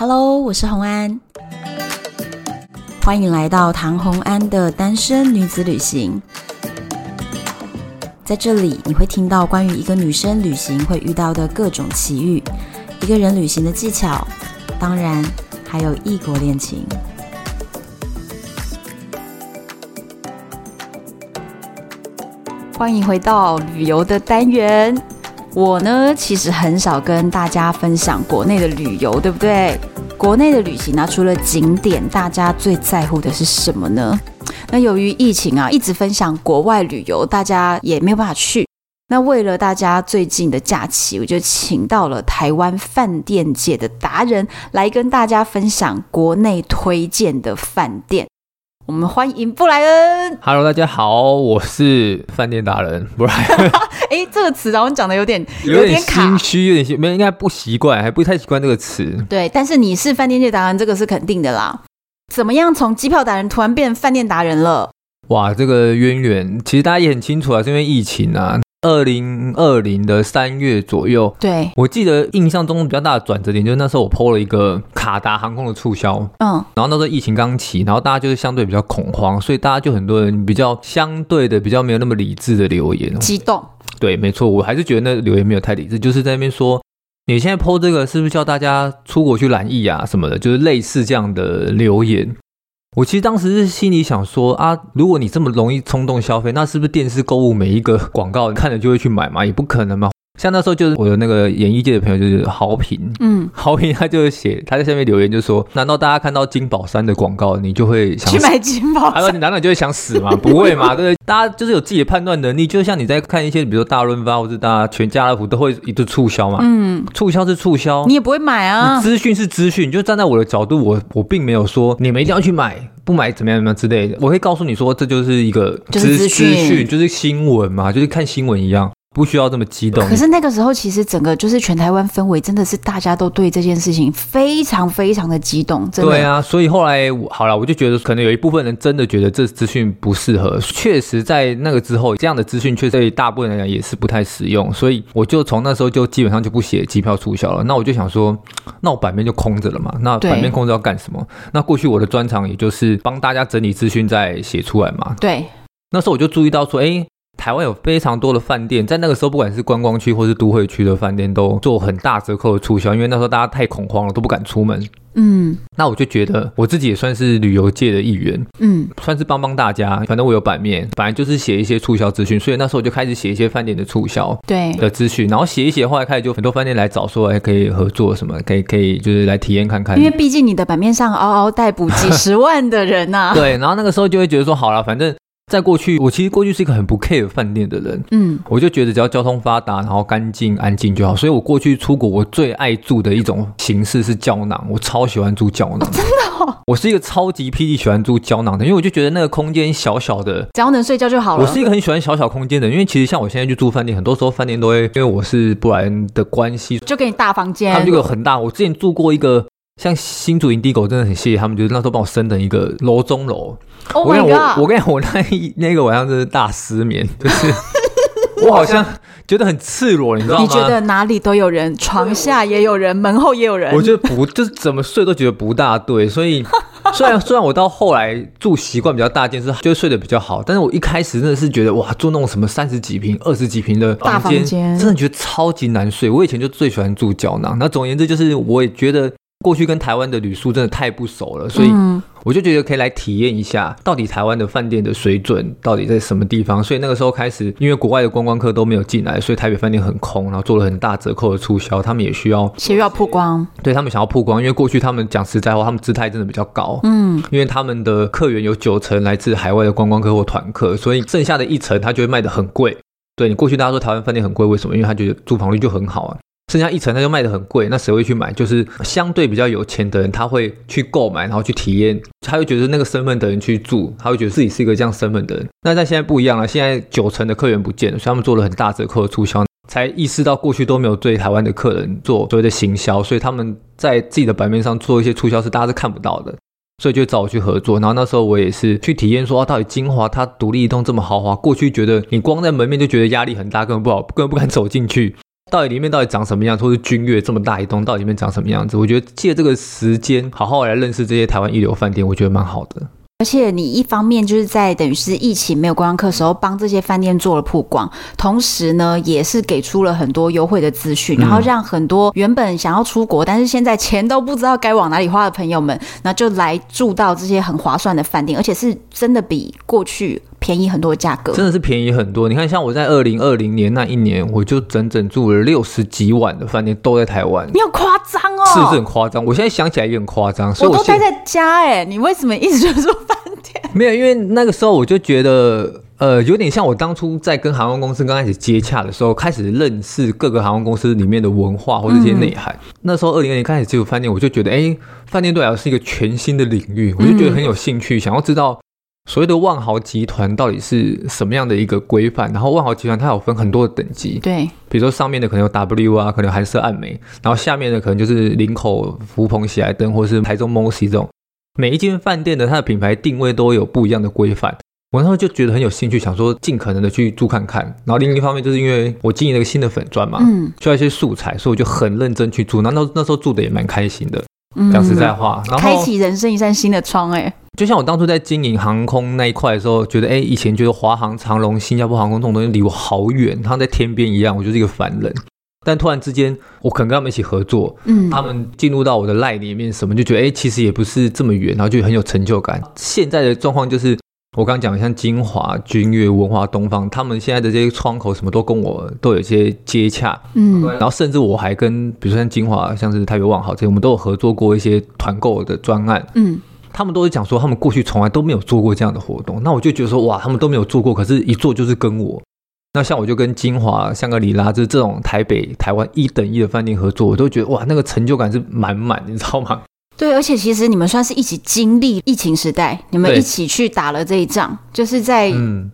Hello，我是洪安，欢迎来到唐洪安的单身女子旅行。在这里，你会听到关于一个女生旅行会遇到的各种奇遇，一个人旅行的技巧，当然还有异国恋情。欢迎回到旅游的单元。我呢，其实很少跟大家分享国内的旅游，对不对？国内的旅行呢，除了景点，大家最在乎的是什么呢？那由于疫情啊，一直分享国外旅游，大家也没有办法去。那为了大家最近的假期，我就请到了台湾饭店界的达人来跟大家分享国内推荐的饭店。我们欢迎布莱恩。Hello，大家好，我是饭店达人布莱恩。哎，这个词然后讲的有点有点心虚，有点心，没有应该不习惯，还不太习惯这个词。对，但是你是饭店界达人，这个是肯定的啦。怎么样从机票达人突然变饭店达人了？哇，这个渊源其实大家也很清楚啊，是因为疫情啊。二零二零的三月左右，对，我记得印象中比较大的转折点就是那时候我 PO 了一个卡达航空的促销，嗯，然后那时候疫情刚起，然后大家就是相对比较恐慌，所以大家就很多人比较相对的比较没有那么理智的留言，激动，对，没错，我还是觉得那留言没有太理智，就是在那边说你现在 PO 这个是不是叫大家出国去染疫啊什么的，就是类似这样的留言。我其实当时是心里想说啊，如果你这么容易冲动消费，那是不是电视购物每一个广告看了就会去买嘛？也不可能嘛。像那时候就是我的那个演艺界的朋友就是豪平，嗯，豪平他就写他在下面留言就说：难道大家看到金宝山的广告，你就会想去买金宝山？他说你难道就会想死吗？不会嘛，对不对？大家就是有自己的判断能力，就像你在看一些比如说大润发或者大家全家乐福都会一直促销嘛，嗯，促销是促销，你也不会买啊。资讯是资讯，就站在我的角度，我我并没有说你们一定要去买，不买怎么样怎么样之类的，我会告诉你说这就是一个资资讯，就是新闻嘛，就是看新闻一样。不需要这么激动。可是那个时候，其实整个就是全台湾氛围真的是大家都对这件事情非常非常的激动。真的。对啊，所以后来好了，我就觉得可能有一部分人真的觉得这资讯不适合。确实，在那个之后，这样的资讯确实对大部分人来讲也是不太实用。所以我就从那时候就基本上就不写机票促销了。那我就想说，那我版面就空着了嘛。那版面空着要干什么？那过去我的专长也就是帮大家整理资讯再写出来嘛。对。那时候我就注意到说，哎。台湾有非常多的饭店，在那个时候，不管是观光区或是都会区的饭店，都做很大折扣的促销，因为那时候大家太恐慌了，都不敢出门。嗯，那我就觉得我自己也算是旅游界的一员，嗯，算是帮帮大家。反正我有版面，反正就是写一些促销资讯，所以那时候我就开始写一些饭店的促销对的资讯，然后写一写，后来开始就很多饭店来找说，还可以合作什么，可以可以就是来体验看看。因为毕竟你的版面上嗷嗷待哺几十万的人呐、啊，对，然后那个时候就会觉得说，好了，反正。在过去，我其实过去是一个很不 care 饭店的人，嗯，我就觉得只要交通发达，然后干净安静就好。所以我过去出国，我最爱住的一种形式是胶囊，我超喜欢住胶囊，真的哦。我是一个超级霹雳喜欢住胶囊的，因为我就觉得那个空间小小的，只要能睡觉就好了。我是一个很喜欢小小空间的，因为其实像我现在去住饭店，很多时候饭店都会因为我是布莱恩的关系，就给你大房间，他们就有很大。我之前住过一个。像新竹营地狗真的很谢谢他们，就是那时候帮我升的一个楼中楼。Oh、我跟你讲，我我跟你讲，我那那个晚上真是大失眠，就是 我好像觉得很赤裸，你知道吗？你觉得哪里都有人，床下也有人，门后也有人。我觉得不，就是怎么睡都觉得不大对。所以 虽然虽然我到后来住习惯比较大间，是就睡得比较好，但是我一开始真的是觉得哇，住那种什么三十几平、二十几平的大房间，真的觉得超级难睡。我以前就最喜欢住胶囊。那总而言之，就是我也觉得。过去跟台湾的旅宿真的太不熟了，所以我就觉得可以来体验一下，到底台湾的饭店的水准到底在什么地方。所以那个时候开始，因为国外的观光客都没有进来，所以台北饭店很空，然后做了很大折扣的促销，他们也需要，需要曝光，对他们想要曝光，因为过去他们讲实在话，他们姿态真的比较高，嗯，因为他们的客源有九成来自海外的观光客或团客，所以剩下的一成他就会卖的很贵。对，你过去大家说台湾饭店很贵，为什么？因为他觉得住房率就很好啊。剩下一层，他就卖得很贵，那谁会去买？就是相对比较有钱的人，他会去购买，然后去体验，他会觉得那个身份的人去住，他会觉得自己是一个这样身份的人。那在现在不一样了，现在九成的客源不见了，所以他们做了很大折扣的促销，才意识到过去都没有对台湾的客人做所谓的行销，所以他们在自己的版面上做一些促销是大家是看不到的，所以就找我去合作。然后那时候我也是去体验说，啊，到底金华它独立一栋这么豪华，过去觉得你光在门面就觉得压力很大，根本不好，根本不敢走进去。到底里面到底长什么样，或是君悦这么大一栋，到底里面长什么样子？我觉得借这个时间好好来认识这些台湾一流饭店，我觉得蛮好的。而且你一方面就是在等于是疫情没有观光客的时候，帮这些饭店做了曝光，同时呢，也是给出了很多优惠的资讯，然后让很多原本想要出国，但是现在钱都不知道该往哪里花的朋友们，那就来住到这些很划算的饭店，而且是真的比过去便宜很多的价格，真的是便宜很多。你看，像我在二零二零年那一年，我就整整住了六十几晚的饭店，都在台湾。你要夸张哦，是不是很夸张？我现在想起来也很夸张。所以我，我都待在家哎，你为什么一直就住饭店？没有，因为那个时候我就觉得，呃，有点像我当初在跟航空公司刚开始接洽的时候，开始认识各个航空公司里面的文化或者一些内涵。嗯、那时候二零二零开始接触饭店，我就觉得，哎，饭店对我来说是一个全新的领域，我就觉得很有兴趣，嗯、想要知道。所谓的万豪集团到底是什么样的一个规范？然后万豪集团它有分很多的等级，对，比如说上面的可能有 W 啊，可能有韩舍、暗美，然后下面的可能就是林口、福朋、喜来登或者是台中 MOSI 这种，每一间饭店的它的品牌定位都有不一样的规范。我那时候就觉得很有兴趣，想说尽可能的去住看看。然后另一方面就是因为我经营了一个新的粉砖嘛，嗯，需要一些素材，所以我就很认真去住。那那那时候住的也蛮开心的，讲实在话，然后开启人生一扇新的窗，哎。就像我当初在经营航空那一块的时候，觉得哎，以前觉得华航、长龙、新加坡航空这种东西离我好远，他在天边一样，我就是一个凡人。但突然之间，我可能跟他们一起合作，嗯，他们进入到我的 line 里面，什么就觉得哎，其实也不是这么远，然后就很有成就感。现在的状况就是，我刚刚讲像金华、君悦、文化东方，他们现在的这些窗口什么都跟我都有一些接洽，嗯，然后甚至我还跟比如说像金华，像是台北万豪这些，我们都有合作过一些团购的专案，嗯。他们都是讲说，他们过去从来都没有做过这样的活动。那我就觉得说，哇，他们都没有做过，可是一做就是跟我。那像我就跟金华、香格里拉，就是这种台北、台湾一等一的饭店合作，我都觉得哇，那个成就感是满满，你知道吗？对，而且其实你们算是一起经历疫情时代，你们一起去打了这一仗，就是在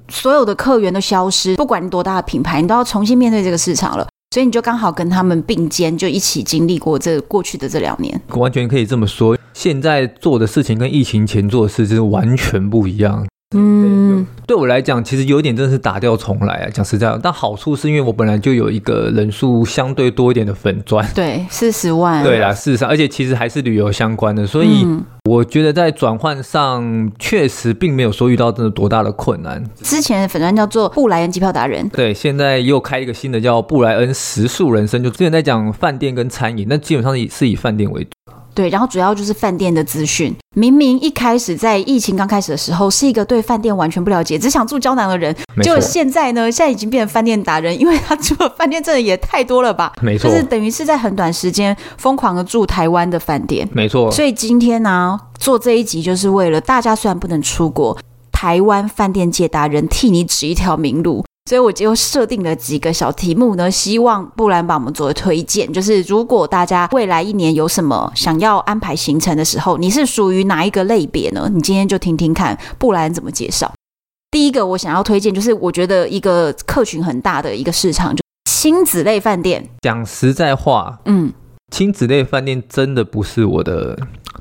所有的客源都消失，不管你多大的品牌，你都要重新面对这个市场了。所以你就刚好跟他们并肩，就一起经历过这过去的这两年，完全可以这么说。现在做的事情跟疫情前做的事情完全不一样。嗯，对我来讲，其实有一点真的是打掉重来啊。讲实在，但好处是因为我本来就有一个人数相对多一点的粉砖，对，四十万，对啦，事实上，而且其实还是旅游相关的，所以我觉得在转换上确实并没有说遇到真的多大的困难。之前的粉专叫做布莱恩机票达人，对，现在又开一个新的叫布莱恩食宿人生，就之前在讲饭店跟餐饮，那基本上是以饭店为主。对，然后主要就是饭店的资讯。明明一开始在疫情刚开始的时候，是一个对饭店完全不了解，只想住胶囊的人，结果现在呢，现在已经变成饭店达人，因为他住的饭店真的也太多了吧？没错，就是等于是在很短时间疯狂的住台湾的饭店。没错，所以今天呢、啊，做这一集就是为了大家，虽然不能出国，台湾饭店界达人替你指一条明路。所以我就设定了几个小题目呢，希望布兰帮我们做的推荐。就是如果大家未来一年有什么想要安排行程的时候，你是属于哪一个类别呢？你今天就听听看布兰怎么介绍。第一个我想要推荐，就是我觉得一个客群很大的一个市场，就亲子类饭店。讲实在话，嗯，亲子类饭店真的不是我的。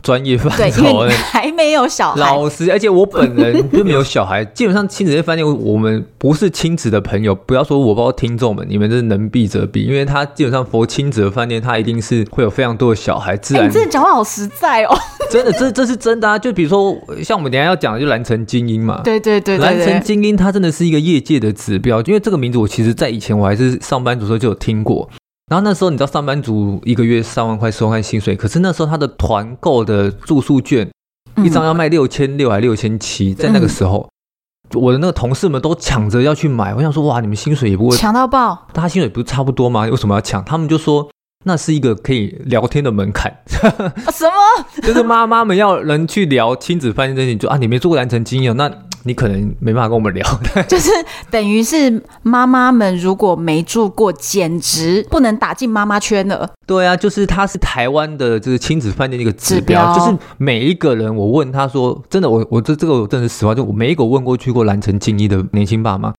专业范畴，对，因为还没有小孩。老实，而且我本人就没有小孩。基本上亲子类饭店，我们不是亲子的朋友。不要说我，包括听众们，你们这是能避则避，因为他基本上佛亲子的饭店，他一定是会有非常多的小孩。自然，欸、你这讲话好实在哦。真的，这这是真的啊！就比如说，像我们等下要讲的，就蓝城精英嘛。对对对，对，兰城精英，它真的是一个业界的指标。因为这个名字，我其实在以前我还是上班族的时候就有听过。然后那时候你知道上班族一个月三万块四万块薪水，可是那时候他的团购的住宿券一张要卖六千六还六千七，在那个时候，我的那个同事们都抢着要去买。我想说哇，你们薪水也不会抢到爆，他薪水不是差不多吗？为什么要抢？他们就说那是一个可以聊天的门槛。什么？就是妈妈们要人去聊亲子饭店这些，就啊，你没做过兰城晶英那。你可能没办法跟我们聊，就是等于是妈妈们如果没住过，简直不能打进妈妈圈了。对啊，就是它是台湾的，就是亲子饭店的一个指标，指标就是每一个人，我问他说，真的，我我这这个我真的是实话，就我每一个问过去过蓝城精英的年轻爸妈，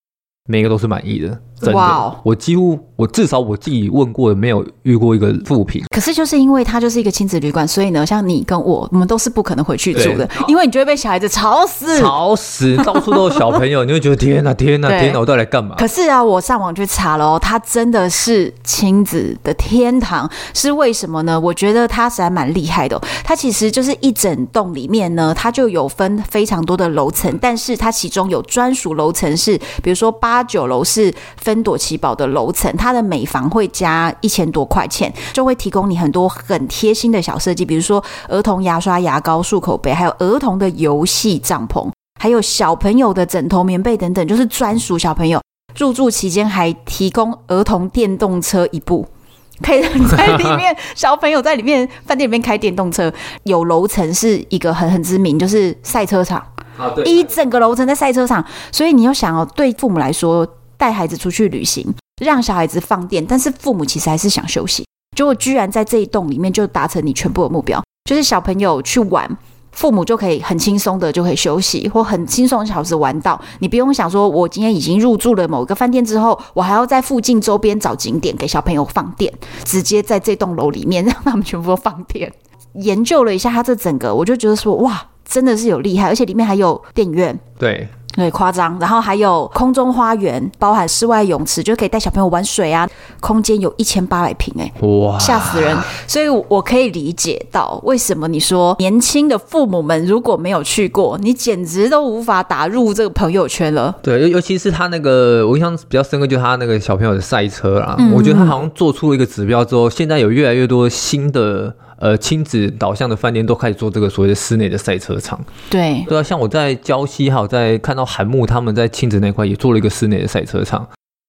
每一个都是满意的。真的我几乎我至少我自己问过，没有遇过一个负评。可是就是因为它就是一个亲子旅馆，所以呢，像你跟我，我们都是不可能回去住的，因为你就会被小孩子吵死，吵死，到处都有小朋友，你会觉得天哪，天哪，天哪，我到底来干嘛？可是啊，我上网去查了哦，它真的是亲子的天堂，是为什么呢？我觉得它实在蛮厉害的哦。它其实就是一整栋里面呢，它就有分非常多的楼层，但是它其中有专属楼层是，比如说八九楼是。芬朵奇堡的楼层，它的每房会加一千多块钱，就会提供你很多很贴心的小设计，比如说儿童牙刷、牙膏、漱口杯，还有儿童的游戏帐篷，还有小朋友的枕头、棉被等等，就是专属小朋友。入住期间还提供儿童电动车一部，可以在里面，小朋友在里面饭店里面开电动车。有楼层是一个很很知名，就是赛车场啊，对，一整个楼层在赛车场，所以你要想哦，对父母来说。带孩子出去旅行，让小孩子放电，但是父母其实还是想休息。结果居然在这一栋里面就达成你全部的目标，就是小朋友去玩，父母就可以很轻松的就可以休息，或很轻松的小时玩到。你不用想说，我今天已经入住了某一个饭店之后，我还要在附近周边找景点给小朋友放电，直接在这栋楼里面 让他们全部都放电。研究了一下他这整个，我就觉得说，哇，真的是有厉害，而且里面还有电影院。对。对，夸张。然后还有空中花园，包含室外泳池，就可以带小朋友玩水啊。空间有一千八百平，哎，哇，吓死人！所以我可以理解到为什么你说年轻的父母们如果没有去过，你简直都无法打入这个朋友圈了。对，尤尤其是他那个，我印象比较深刻，就是他那个小朋友的赛车啦。嗯，我觉得他好像做出了一个指标之后，现在有越来越多新的。呃，亲子导向的饭店都开始做这个所谓的室内的赛车场。对，对啊，像我在礁溪，还有在看到韩木他们在亲子那块也做了一个室内的赛车场。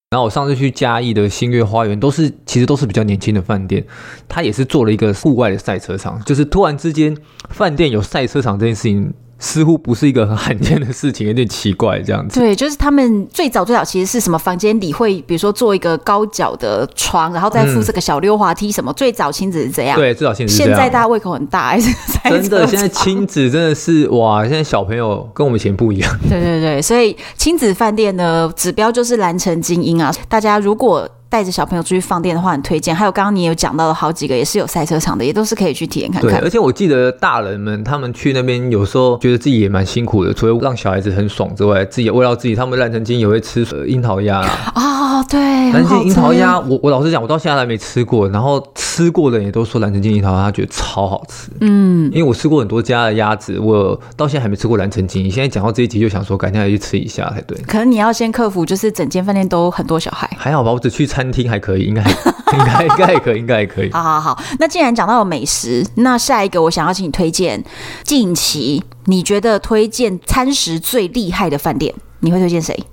然后我上次去嘉义的星月花园，都是其实都是比较年轻的饭店，他也是做了一个户外的赛车场，就是突然之间饭店有赛车场这件事情。似乎不是一个很罕见的事情，有点奇怪这样子。对，就是他们最早最早其实是什么房间里会，比如说做一个高脚的床，然后再附这个小溜滑梯什么。嗯、最早亲子是这样。对，最早亲子是这样。现在大家胃口很大，还是真的？现在亲子真的是哇！现在小朋友跟我们以前不一样。对对对，所以亲子饭店呢，指标就是蓝城精英啊。大家如果带着小朋友出去放电的话，很推荐。还有刚刚你有讲到了好几个，也是有赛车场的，也都是可以去体验看看。对，而且我记得大人们他们去那边，有时候觉得自己也蛮辛苦的，除了让小孩子很爽之外，自己也喂到自己。他们烂成精也会吃樱桃鸭啊，对，蓝城晶樱桃鸭，我我老实讲，我到现在还没吃过。然后吃过的人也都说蓝城金樱桃鸭，他觉得超好吃。嗯，因为我吃过很多家的鸭子，我到现在还没吃过蓝城晶英。现在讲到这一集，就想说改天要去吃一下才对。可能你要先克服，就是整间饭店都很多小孩。还好吧，我只去餐厅还可以。应该应该应该也可以，应该也可以。好好好，那既然讲到了美食，那下一个我想要请你推荐近期你觉得推荐餐食最厉害的饭店，你会推荐谁？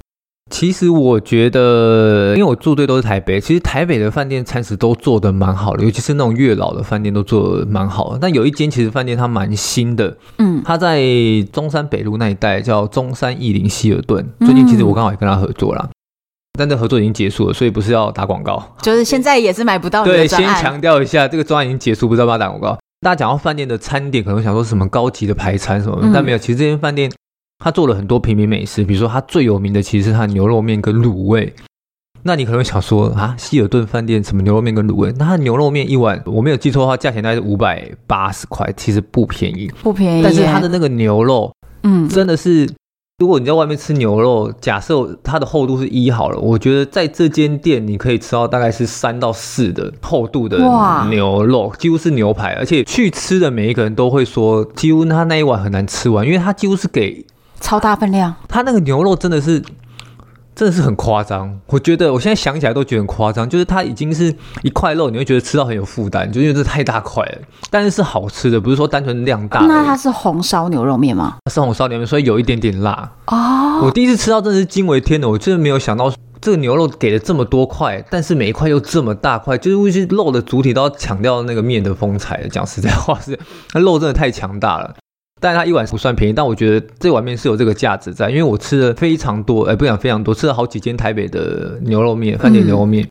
其实我觉得，因为我住对都是台北，其实台北的饭店餐食都做的蛮好的，尤其是那种月老的饭店都做的蛮好的。但有一间其实饭店它蛮新的，嗯，它在中山北路那一带，叫中山逸林希尔顿。最近其实我刚好也跟他合作了。但这合作已经结束了，所以不是要打广告，就是现在也是买不到。对，先强调一下，这个专案已经结束，不知道要不要打广告。大家讲到饭店的餐点，可能想说什么高级的排餐什么的，嗯，但没有。其实这间饭店它做了很多平民美食，比如说他最有名的其实是他牛肉面跟卤味。那你可能会想说啊，希尔顿饭店什么牛肉面跟卤味？那它牛肉面一碗，我没有记错的话，价钱大概是五百八十块，其实不便宜，不便宜。但是他的那个牛肉，嗯，真的是。如果你在外面吃牛肉，假设它的厚度是一好了，我觉得在这间店你可以吃到大概是三到四的厚度的牛肉，几乎是牛排，而且去吃的每一个人都会说，几乎他那一碗很难吃完，因为他几乎是给超大分量，它那个牛肉真的是。真的是很夸张，我觉得我现在想起来都觉得很夸张，就是它已经是一块肉，你会觉得吃到很有负担，就因为这太大块了，但是是好吃的，不是说单纯量大。那它是红烧牛肉面吗？是红烧牛肉面，所以有一点点辣。哦，我第一次吃到真的是惊为天人，我真的没有想到这个牛肉给了这么多块，但是每一块又这么大块，就是为肉的主体都要抢掉那个面的风采。讲实在话是，那肉真的太强大了。但是它一碗不算便宜，但我觉得这碗面是有这个价值在，因为我吃了非常多，哎，不讲非常多，吃了好几间台北的牛肉面，饭店牛肉面，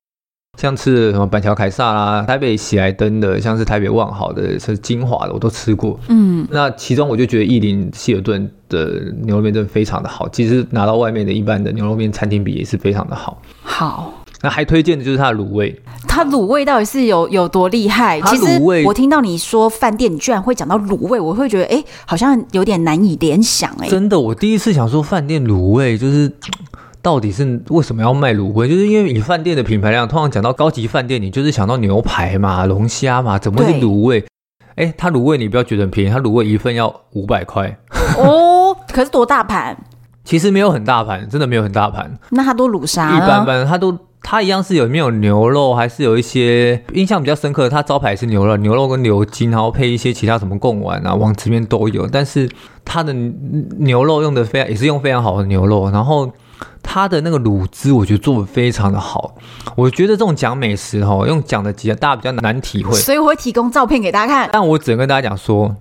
像吃什么板桥凯撒啦，台北喜来登的，像是台北万豪的，是晶华的，我都吃过。嗯，那其中我就觉得逸林希尔顿的牛肉面真的非常的好，其实拿到外面的一般的牛肉面餐厅比也是非常的好。好，那还推荐的就是它的卤味。它卤味到底是有有多厉害？其实我听到你说饭店，你居然会讲到卤味，我会觉得哎、欸，好像有点难以联想哎、欸。真的，我第一次想说饭店卤味就是。到底是为什么要卖卤味？就是因为以饭店的品牌量，通常讲到高级饭店，你就是想到牛排嘛、龙虾嘛，怎么会是卤味？哎，它卤味你不要觉得很便宜，它卤味一份要五百块哦。可是多大盘？其实没有很大盘，真的没有很大盘。那它都卤啥？一般般，它都它一样是有没有牛肉，还是有一些印象比较深刻的。它招牌是牛肉，牛肉跟牛筋，然后配一些其他什么贡丸啊、王子面都有。但是它的牛肉用的非常，也是用非常好的牛肉，然后。它的那个卤汁，我觉得做的非常的好。我觉得这种讲美食哈，用讲的几个大家比较难体会，所以我会提供照片给大家看。但我只能跟大家讲说。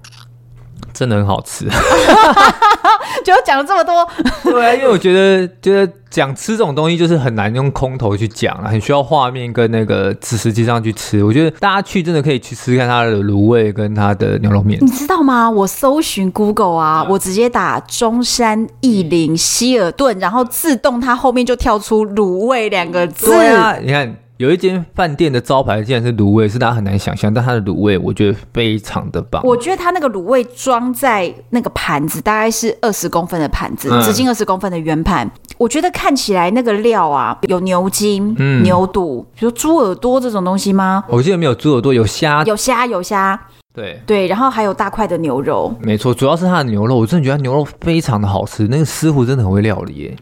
真的很好吃，就讲了这么多。对啊，因为我觉得，觉得讲吃这种东西就是很难用空头去讲啊，很需要画面跟那个实际上去吃。我觉得大家去真的可以去吃看它的卤味跟它的牛肉面。你知道吗？我搜寻 Google 啊，我直接打中山逸林希尔顿，然后自动它后面就跳出卤味两个字。对啊，你看。有一间饭店的招牌竟然是卤味，是大家很难想象，但它的卤味我觉得非常的棒。我觉得它那个卤味装在那个盘子，大概是二十公分的盘子，直径二十公分的圆盘。我觉得看起来那个料啊，有牛筋、嗯、牛肚，比如猪耳朵这种东西吗？我记得没有猪耳朵，有虾，有虾，有虾。对对，然后还有大块的牛肉。没错，主要是它的牛肉，我真的觉得牛肉非常的好吃。那个师傅真的很会料理耶。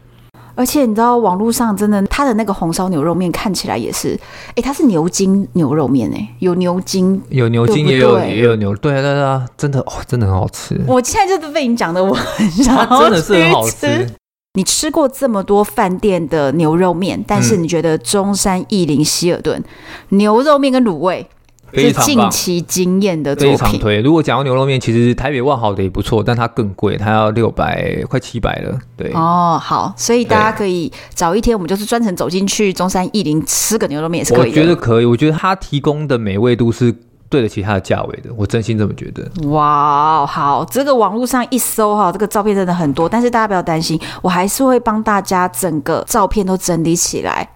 而且你知道，网络上真的，它的那个红烧牛肉面看起来也是，哎，它是牛筋牛肉面哎，有牛筋，有牛筋也有也有牛，对啊对啊，真的哦，真的很好吃。我现在就是被你讲的，我很想要真的是很好吃。你吃过这么多饭店的牛肉面，但是你觉得中山逸林希尔顿、嗯、牛肉面跟卤味？是近期惊艳的作品，非常推。如果讲到牛肉面，其实台北万豪的也不错，但它更贵，它要六百快七百了。对哦，好，所以大家可以早一天，我们就是专程走进去中山逸林吃个牛肉面也是可以的。我觉得可以，我觉得它提供的美味度是对得起它的价位的，我真心这么觉得。哇，好，这个网络上一搜哈，这个照片真的很多，但是大家不要担心，我还是会帮大家整个照片都整理起来。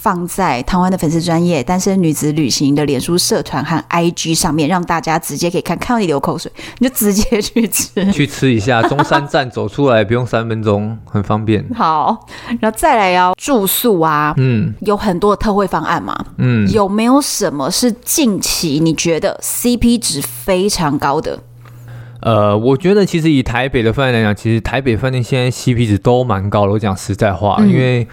放在台湾的粉丝专业单身女子旅行的脸书社团和 IG 上面，让大家直接可以看，看到你流口水，你就直接去吃，去吃一下。中山站走出来不用三分钟，很方便。好，然后再来要住宿啊，嗯，有很多的特惠方案嘛，嗯，有没有什么是近期你觉得 CP 值非常高的？呃，我觉得其实以台北的饭店来讲，其实台北饭店现在 CP 值都蛮高的。我讲实在话，嗯、因为。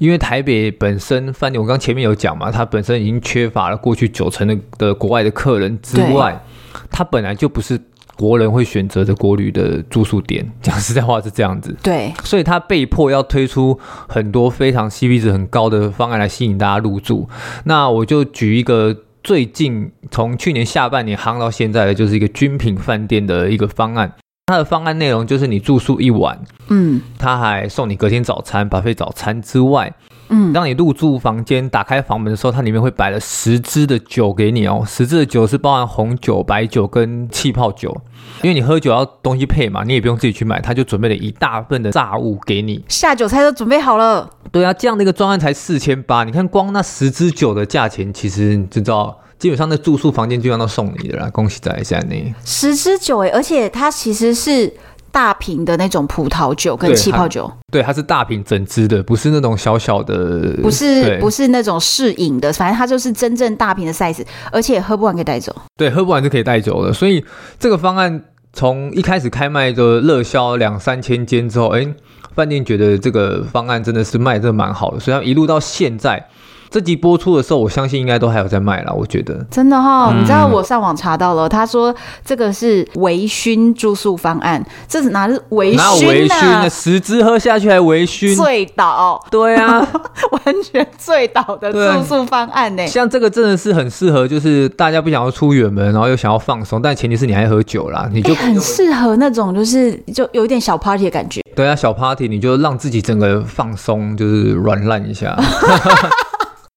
因为台北本身饭店，我刚前面有讲嘛，它本身已经缺乏了过去九成的的国外的客人之外，它本来就不是国人会选择的国旅的住宿点。讲实在话是这样子，对，所以它被迫要推出很多非常 CP 值很高的方案来吸引大家入住。那我就举一个最近从去年下半年夯到现在的，就是一个军品饭店的一个方案。它的方案内容就是你住宿一晚，嗯，他还送你隔天早餐，buffet 早餐之外，嗯，当你入住房间打开房门的时候，它里面会摆了十支的酒给你哦，十支的酒是包含红酒、白酒跟气泡酒，因为你喝酒要东西配嘛，你也不用自己去买，他就准备了一大份的炸物给你，下酒菜都准备好了。对啊，这样的一个专案才四千八，你看光那十支酒的价钱，其实你知道。基本上那住宿房间基本上都送你的啦，恭喜在下你。十支酒诶，而且它其实是大瓶的那种葡萄酒跟气泡酒。对，它是大瓶整支的，不是那种小小的，不是不是那种试饮的，反正它就是真正大瓶的 size，而且喝不完可以带走。对，喝不完就可以带走了。所以这个方案从一开始开卖就热销两三千间之后，哎，饭店觉得这个方案真的是卖的蛮好的，所以它一路到现在。这集播出的时候，我相信应该都还有在卖啦。我觉得真的哈、哦，嗯、你知道我上网查到了，他说这个是微醺住宿方案，这是哪是微醺呢？哪有微醺的？十支喝下去还微醺？醉倒？对啊，完全醉倒的住宿方案呢。像这个真的是很适合，就是大家不想要出远门，然后又想要放松，但前提是你还喝酒啦，你就、欸、很适合那种就是就有一点小 party 的感觉。对啊，小 party 你就让自己整个放松，就是软烂一下。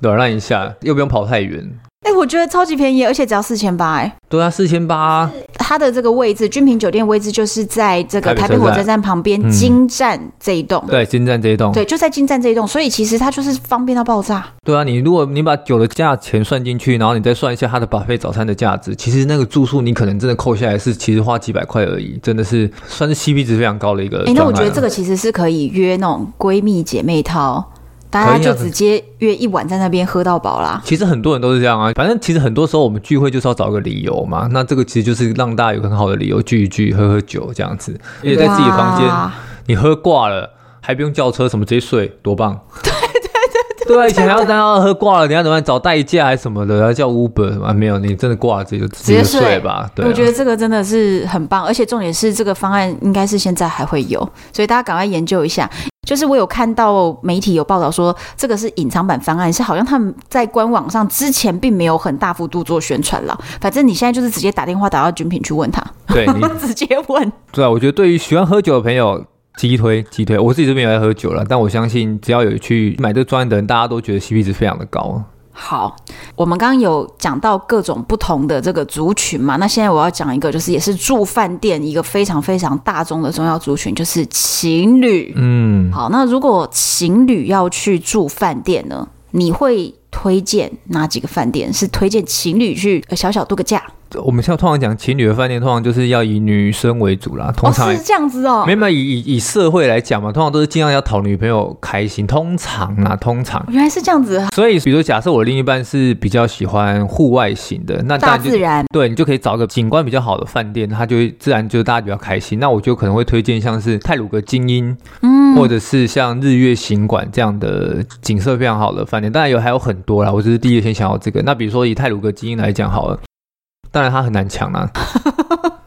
软烂一下，又不用跑太远。哎、欸，我觉得超级便宜，而且只要四千八，哎，对啊，四千八。它的这个位置，君品酒店位置就是在这个台北火车站旁边金站这一栋、嗯。对，金站这一栋。对，就在金站这一栋，所以其实它就是方便到爆炸。对啊，你如果你把酒的价钱算进去，然后你再算一下它的 buffet 早餐的价值，其实那个住宿你可能真的扣下来是其实花几百块而已，真的是算是 CP 值非常高的一个。哎、欸，那我觉得这个其实是可以约那种闺蜜姐妹套。大家就直接约一晚在那边喝到饱啦。其实很多人都是这样啊，反正其实很多时候我们聚会就是要找个理由嘛。那这个其实就是让大家有很好的理由聚一聚，喝喝酒这样子。而且在自己房间，你喝挂了还不用叫车，什么直接睡，多棒！对对对对，对啊，以前还要等到喝挂了，你要怎么找代驾还是什么的，要叫 Uber 啊？没有，你真的挂了自己就直接睡吧。对，我觉得这个真的是很棒，而且重点是这个方案应该是现在还会有，所以大家赶快研究一下。就是我有看到媒体有报道说，这个是隐藏版方案，是好像他们在官网上之前并没有很大幅度做宣传了。反正你现在就是直接打电话打到军品去问他，对，你 直接问。对啊，我觉得对于喜欢喝酒的朋友，激推激推。我自己这边也爱喝酒了，但我相信只要有去买这专案的人，大家都觉得 CP 值非常的高。好，我们刚刚有讲到各种不同的这个族群嘛，那现在我要讲一个，就是也是住饭店一个非常非常大众的重要族群，就是情侣。嗯，好，那如果情侣要去住饭店呢，你会推荐哪几个饭店？是推荐情侣去小小度个假？我们现在通常讲情侣的饭店，通常就是要以女生为主啦。通常、哦、是这样子哦，没有以以以社会来讲嘛，通常都是尽量要讨女朋友开心。通常啊，通常原来是这样子。所以，比如，假设我另一半是比较喜欢户外型的，那大自然，对你就可以找个景观比较好的饭店，他就会自然就大家比较开心。那我就可能会推荐像是泰鲁格精英，嗯，或者是像日月行馆这样的景色非常好的饭店。当然有还有很多啦，我只是第一个先想到这个。那比如说以泰鲁格精英来讲好了。当然，他很难抢啊。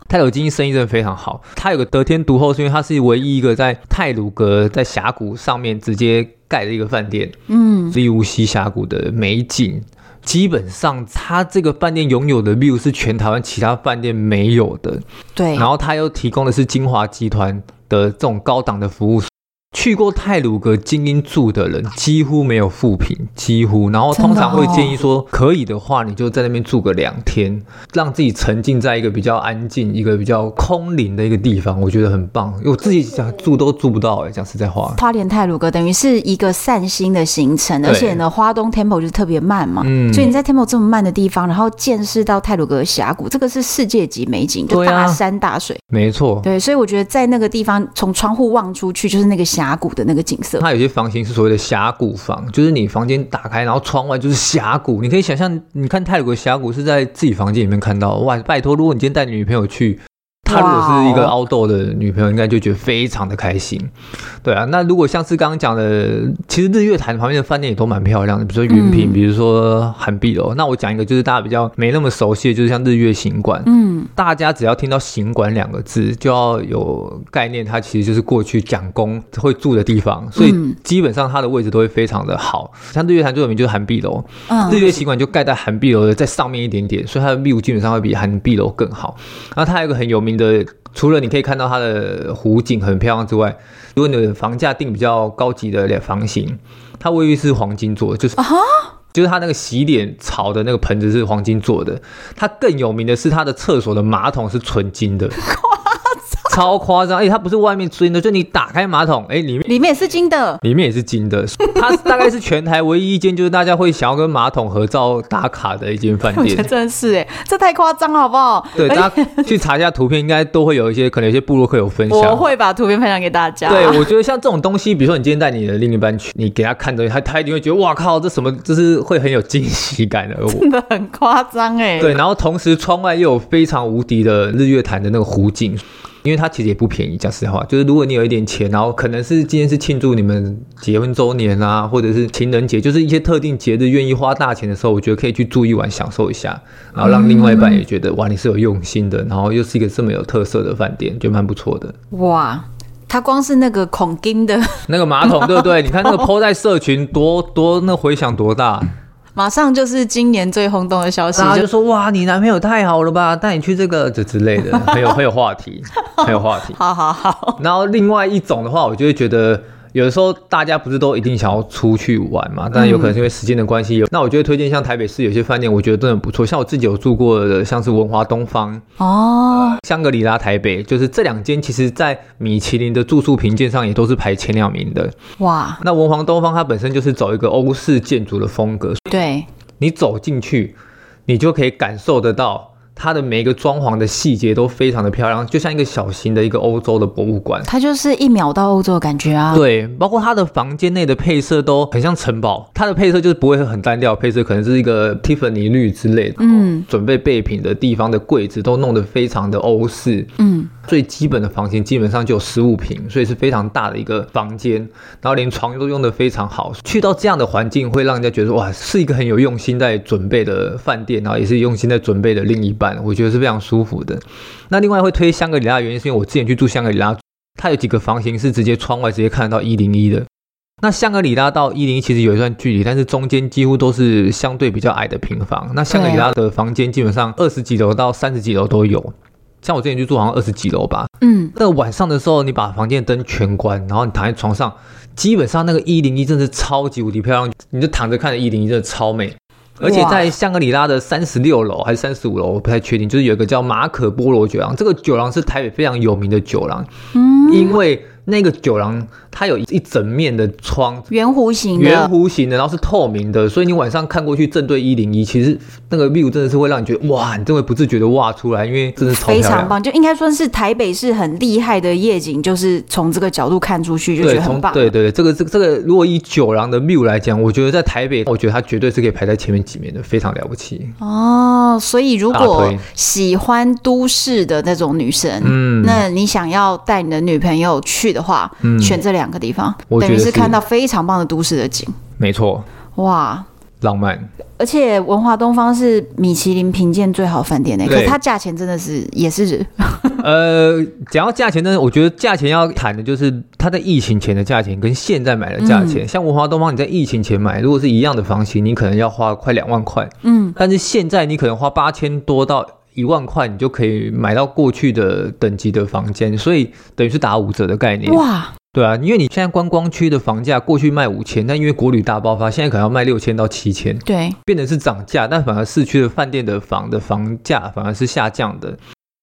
泰鲁阁晶英生意真的非常好，他有个得天独厚，是因为他是唯一一个在泰鲁阁在峡谷上面直接盖的一个饭店。嗯，立雾溪峡谷的美景，基本上他这个饭店拥有的 view 是全台湾其他饭店没有的。对，然后他又提供的是金华集团的这种高档的服务。去过泰鲁阁精英住的人几乎没有负评，几乎。然后通常会建议说，可以的话，你就在那边住个两天，让自己沉浸在一个比较安静、一个比较空灵的一个地方，我觉得很棒。因为我自己想住都住不到哎、欸，讲实在话。花莲泰鲁阁等于是一个散心的行程，而且呢，花东 Temple 就是特别慢嘛，嗯，所以你在 Temple 这么慢的地方，然后见识到泰鲁阁峡谷，这个是世界级美景，就大山大水，没错。对，所以我觉得在那个地方，从窗户望出去就是那个峡。峡谷的那个景色，它有些房型是所谓的峡谷房，就是你房间打开，然后窗外就是峡谷。你可以想象，你看泰国峡谷是在自己房间里面看到。哇，拜托，如果你今天带你女朋友去。他如果是一个 outdoor 的女朋友，应该就觉得非常的开心，对啊。那如果像是刚刚讲的，其实日月潭旁边的饭店也都蛮漂亮的，比如说云品，比如说涵碧楼。那我讲一个，就是大家比较没那么熟悉的，就是像日月行馆。嗯，大家只要听到行馆两个字，就要有概念，它其实就是过去蒋公会住的地方，所以基本上它的位置都会非常的好。像日月潭最有名就是涵碧楼，日月行馆就盖在涵碧楼的在上面一点点，所以它的 view 基本上会比涵碧楼更好。然后它还有一个很有名的，除了你可以看到它的湖景很漂亮之外，如果你的房价定比较高级的房型，它卫浴是黄金做的，就是啊就是它那个洗脸槽的那个盆子是黄金做的。它更有名的是它的厕所的马桶是纯金的。超夸张！哎，它不是外面金的，就你打开马桶，哎，里面里面也是金的，里面也是金的。它大概是全台唯一一间，就是大家会想要跟马桶合照打卡的一间饭店。我觉得真是哎，这太夸张了，好不好？对，大家去查一下图片，应该都会有一些，可能有些部落客有分享。我会把图片分享给大家。对，我觉得像这种东西，比如说你今天带你的另一半去，你给他看东西，他他一定会觉得哇靠，这什么？这是会很有惊喜感的。真的很夸张哎。对，然后同时窗外又有非常无敌的日月潭的那个湖景。因为它其实也不便宜，讲实话，就是如果你有一点钱，然后可能是今天是庆祝你们结婚周年啊，或者是情人节，就是一些特定节日愿意花大钱的时候，我觉得可以去住一晚，享受一下，然后让另外一半也觉得、嗯、哇，你是有用心的，然后又是一个这么有特色的饭店，就蛮不错的。哇，它光是那个孔金的 那个马桶，对不对？你看那个 po 在社群多多，那回响多大。马上就是今年最轰动的消息，就说哇，你男朋友太好了吧，带你去这个这之类的，很有很有话题，很有话题。好好好。然后另外一种的话，我就会觉得有的时候大家不是都一定想要出去玩嘛？但有可能是因为时间的关系。嗯、那我觉得推荐像台北市有些饭店，我觉得真的不错。像我自己有住过的，像是文华东方哦，香格里拉台北，就是这两间，其实在米其林的住宿评鉴上也都是排前两名的。哇，那文华东方它本身就是走一个欧式建筑的风格，对，你走进去，你就可以感受得到。它的每一个装潢的细节都非常的漂亮，就像一个小型的一个欧洲的博物馆。它就是一秒到欧洲的感觉啊。对，包括它的房间内的配色都很像城堡。它的配色就是不会很单调，配色可能是一个蒂芙尼绿之类的。嗯，准备备品的地方的柜子都弄得非常的欧式。嗯。最基本的房型基本上就有十五平，所以是非常大的一个房间，然后连床都用得非常好。去到这样的环境，会让人家觉得哇，是一个很有用心在准备的饭店，然后也是用心在准备的另一半，我觉得是非常舒服的。那另外会推香格里拉的原因，是因为我之前去住香格里拉，它有几个房型是直接窗外直接看得到一零一的。那香格里拉到一零一其实有一段距离，但是中间几乎都是相对比较矮的平房。那香格里拉的房间基本上二十几楼到三十几楼都有。像我之前去住好像二十几楼吧，嗯，那晚上的时候，你把房间灯全关，然后你躺在床上，基本上那个一零一真的是超级无敌漂亮，你就躺着看着一零一真的超美，而且在香格里拉的三十六楼还是三十五楼，我不太确定，就是有一个叫马可波罗酒廊，这个酒廊是台北非常有名的酒廊，嗯，因为。那个酒廊它有一整面的窗，圆弧形的，圆弧形的，然后是透明的，所以你晚上看过去正对一零一，其实那个 view 真的是会让你觉得哇，你真的不自觉的哇出来，因为真的超，非常棒，就应该算是台北市很厉害的夜景，就是从这个角度看出去就觉得很棒。对对对，这个这个这个，如果以九郎的 view 来讲，我觉得在台北，我觉得它绝对是可以排在前面几面的，非常了不起。哦，所以如果喜欢都市的那种女生，嗯，那你想要带你的女朋友去的话，嗯。选这两个地方，等于是看到非常棒的都市的景。没错，哇，浪漫。而且文华东方是米其林评鉴最好饭店呢，可是它价钱真的是也是。呃，讲到价钱呢，我觉得价钱要谈的就是它在疫情前的价钱跟现在买的价钱。嗯、像文华东方，你在疫情前买，如果是一样的房型，你可能要花快两万块。嗯，但是现在你可能花八千多到一万块，你就可以买到过去的等级的房间，所以等于是打五折的概念。哇！对啊，因为你现在观光区的房价过去卖五千，但因为国旅大爆发，现在可能要卖六千到七千，对，变得是涨价，但反而市区的饭店的房的房价反而是下降的，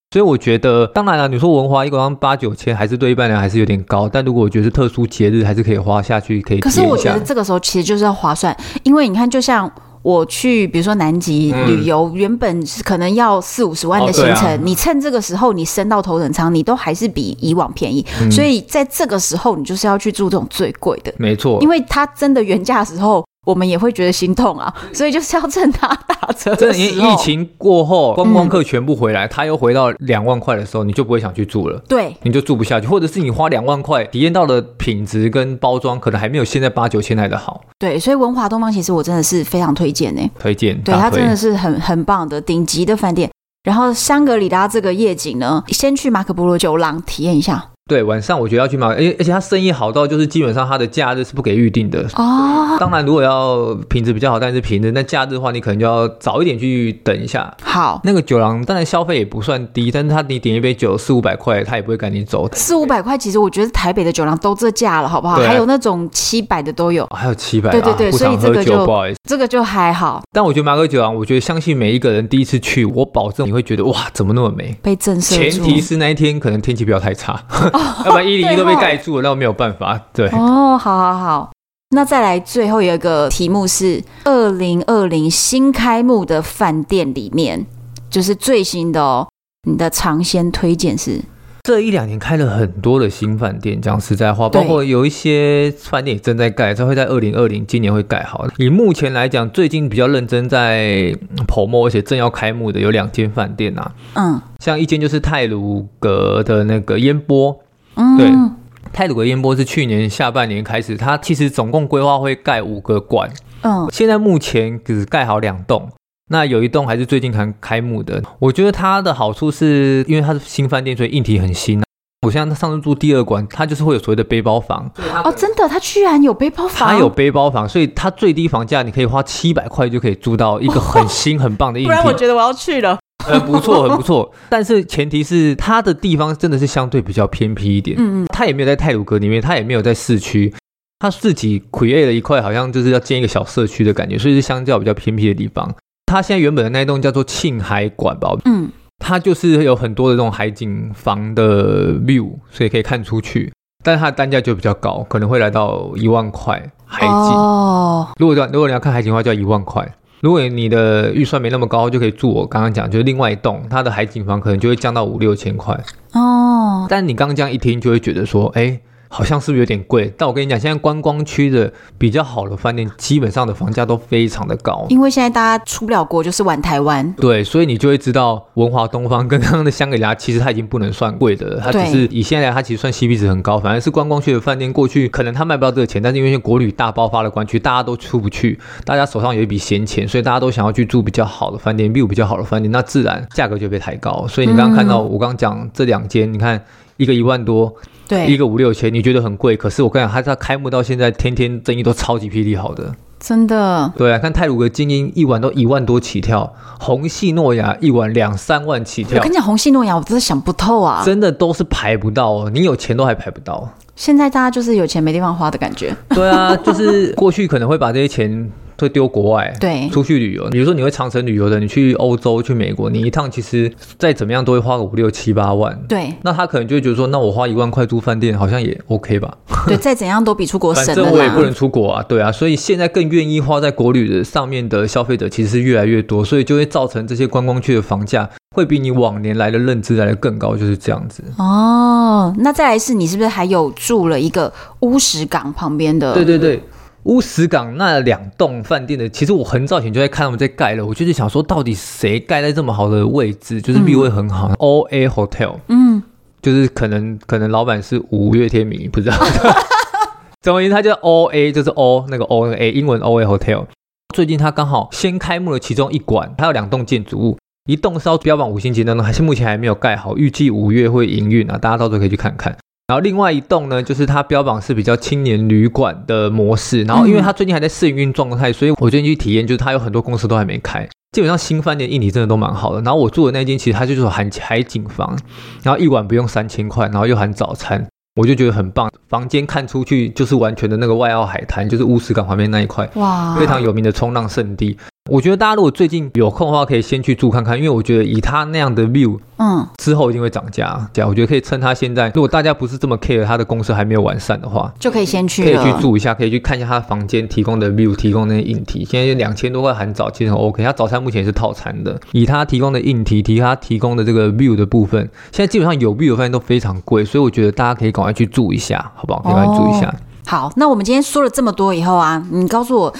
所以我觉得，当然了，你说文华一个晚上八九千，还是对一般人还是有点高，但如果我觉得是特殊节日，还是可以花下去，可以。可是我觉得这个时候其实就是要划算，因为你看，就像。我去，比如说南极旅游，嗯、原本是可能要四五十万的行程，哦啊、你趁这个时候你升到头等舱，你都还是比以往便宜。嗯、所以在这个时候，你就是要去住这种最贵的，没错，因为它真的原价的时候。我们也会觉得心痛啊，所以就是要趁它打折的时候。等疫情过后，观光客全部回来，它、嗯、又回到两万块的时候，你就不会想去住了。对，你就住不下去，或者是你花两万块体验到的品质跟包装，可能还没有现在八九千来的好。对，所以文华东方其实我真的是非常推荐呢。推荐，对，它真的是很很棒的顶级的饭店。然后香格里拉这个夜景呢，先去马可波罗酒廊体验一下。对，晚上我觉得要去买，而且而且他生意好到就是基本上他的假日是不给预定的哦。当然，如果要品质比较好，但是平日那假日的话，你可能就要早一点去等一下。好，那个酒廊当然消费也不算低，但是他你点一杯酒四五百块，他也不会赶你走。四五百块，其实我觉得台北的酒廊都这价了，好不好？还有那种七百的都有，还有七百。对对对，所以这个就不好意思，这个就还好。但我觉得马哥酒廊，我觉得相信每一个人第一次去，我保证你会觉得哇，怎么那么美？被震慑。前提是那一天可能天气不要太差，要不然一零一。都被盖住了，那我没有办法。对哦，好好好，那再来最后有一个题目是二零二零新开幕的饭店里面，就是最新的哦。你的尝鲜推荐是？这一两年开了很多的新饭店，讲实在话，包括有一些饭店也正在盖，它会在二零二零今年会盖好。以目前来讲，最近比较认真在 promo，而且正要开幕的有两间饭店啊。嗯，像一间就是泰鲁阁的那个烟波。嗯，对，泰鲁阁烟波是去年下半年开始，它其实总共规划会盖五个馆，嗯，现在目前只盖好两栋，那有一栋还是最近才开幕的。我觉得它的好处是因为它是新饭店，所以硬体很新。我现在上次住第二馆，它就是会有所谓的背包房。哦，真的，它居然有背包房？它有背包房，所以它最低房价你可以花七百块就可以租到一个很新很棒的硬体。不然我觉得我要去了。呃，不错，很不错，但是前提是它的地方真的是相对比较偏僻一点。嗯嗯，它也没有在泰鲁阁里面，它也没有在市区，他自己 create 了一块，好像就是要建一个小社区的感觉，所以是相较比较偏僻的地方。他现在原本的那一栋叫做庆海馆吧，嗯，它就是有很多的这种海景房的 view，所以可以看出去，但是它的单价就比较高，可能会来到一万块海景。哦，如果要如果你要看海景的话，就要一万块。如果你的预算没那么高，就可以住我刚刚讲，就是另外一栋，它的海景房可能就会降到五六千块。哦，但你刚刚这样一听，就会觉得说，哎。好像是不是有点贵？但我跟你讲，现在观光区的比较好的饭店，基本上的房价都非常的高。因为现在大家出不了国，就是玩台湾。对，所以你就会知道，文华东方跟刚刚的香格里拉，其实它已经不能算贵的了。它只是以现在来，它其实算 CP 值很高。反而是观光区的饭店，过去可能它卖不到这个钱，但是因为国旅大爆发的关区，大家都出不去，大家手上有一笔闲钱，所以大家都想要去住比较好的饭店，比比较好的饭店，那自然价格就被抬高。所以你刚刚看到我刚刚讲这两间，你看。一个一万多，对，一个五六千，你觉得很贵？可是我跟你讲，它在开幕到现在，天天生意都超级霹雳好的，真的。对啊，看泰鲁阁晶英一晚都一万多起跳，红系诺亚一晚两三万起跳。我跟你讲，红系诺亚我真的想不透啊，真的都是排不到哦，你有钱都还排不到。现在大家就是有钱没地方花的感觉。对啊，就是过去可能会把这些钱。会丢国外，对，出去旅游。比如说你会长城旅游的，你去欧洲、去美国，你一趟其实再怎么样都会花个五六七八万。对，那他可能就会觉得说，那我花一万块租饭店好像也 OK 吧？对，再怎样都比出国省。反正我也不能出国啊，对啊，所以现在更愿意花在国旅的上面的消费者其实是越来越多，所以就会造成这些观光区的房价会比你往年来的认知来的更高，就是这样子。哦，那再来是你是不是还有住了一个乌石港旁边的？对对对。乌石港那两栋饭店的，其实我很早前就在看他们在盖了，我就是想说，到底谁盖在这么好的位置，就是地位很好。O A Hotel，嗯，就是可能可能老板是五月天迷，不知道。总而言之，它叫 O A，就是 O 那个 O A 英文 O A Hotel。最近它刚好先开幕了其中一馆，它有两栋建筑物，一栋是要标榜五星级的呢，还是目前还没有盖好，预计五月会营运啊，大家到时候可以去看看。然后另外一栋呢，就是它标榜是比较青年旅馆的模式。然后因为它最近还在试营运状态，所以我最近去体验，就是它有很多公司都还没开。基本上新饭店硬体真的都蛮好的。然后我住的那间其实它就是含海景房，然后一晚不用三千块，然后又含早餐，我就觉得很棒。房间看出去就是完全的那个外澳海滩，就是乌石港旁边那一块，哇，非常有名的冲浪圣地。我觉得大家如果最近有空的话，可以先去住看看，因为我觉得以他那样的 view，嗯，之后一定会涨价。这样我觉得可以趁他现在，如果大家不是这么 care 他的公司还没有完善的话，就可以先去，可以去住一下，可以去看一下他房间提供的 view，提供那些硬体。现在两千多块含早，其实很 OK。他早餐目前也是套餐的，以他提供的硬体，提他提供的这个 view 的部分，现在基本上有 view 的饭店都非常贵，所以我觉得大家可以赶快去住一下，好不好？可以赶快住一下。哦。好，那我们今天说了这么多以后啊，你告诉我。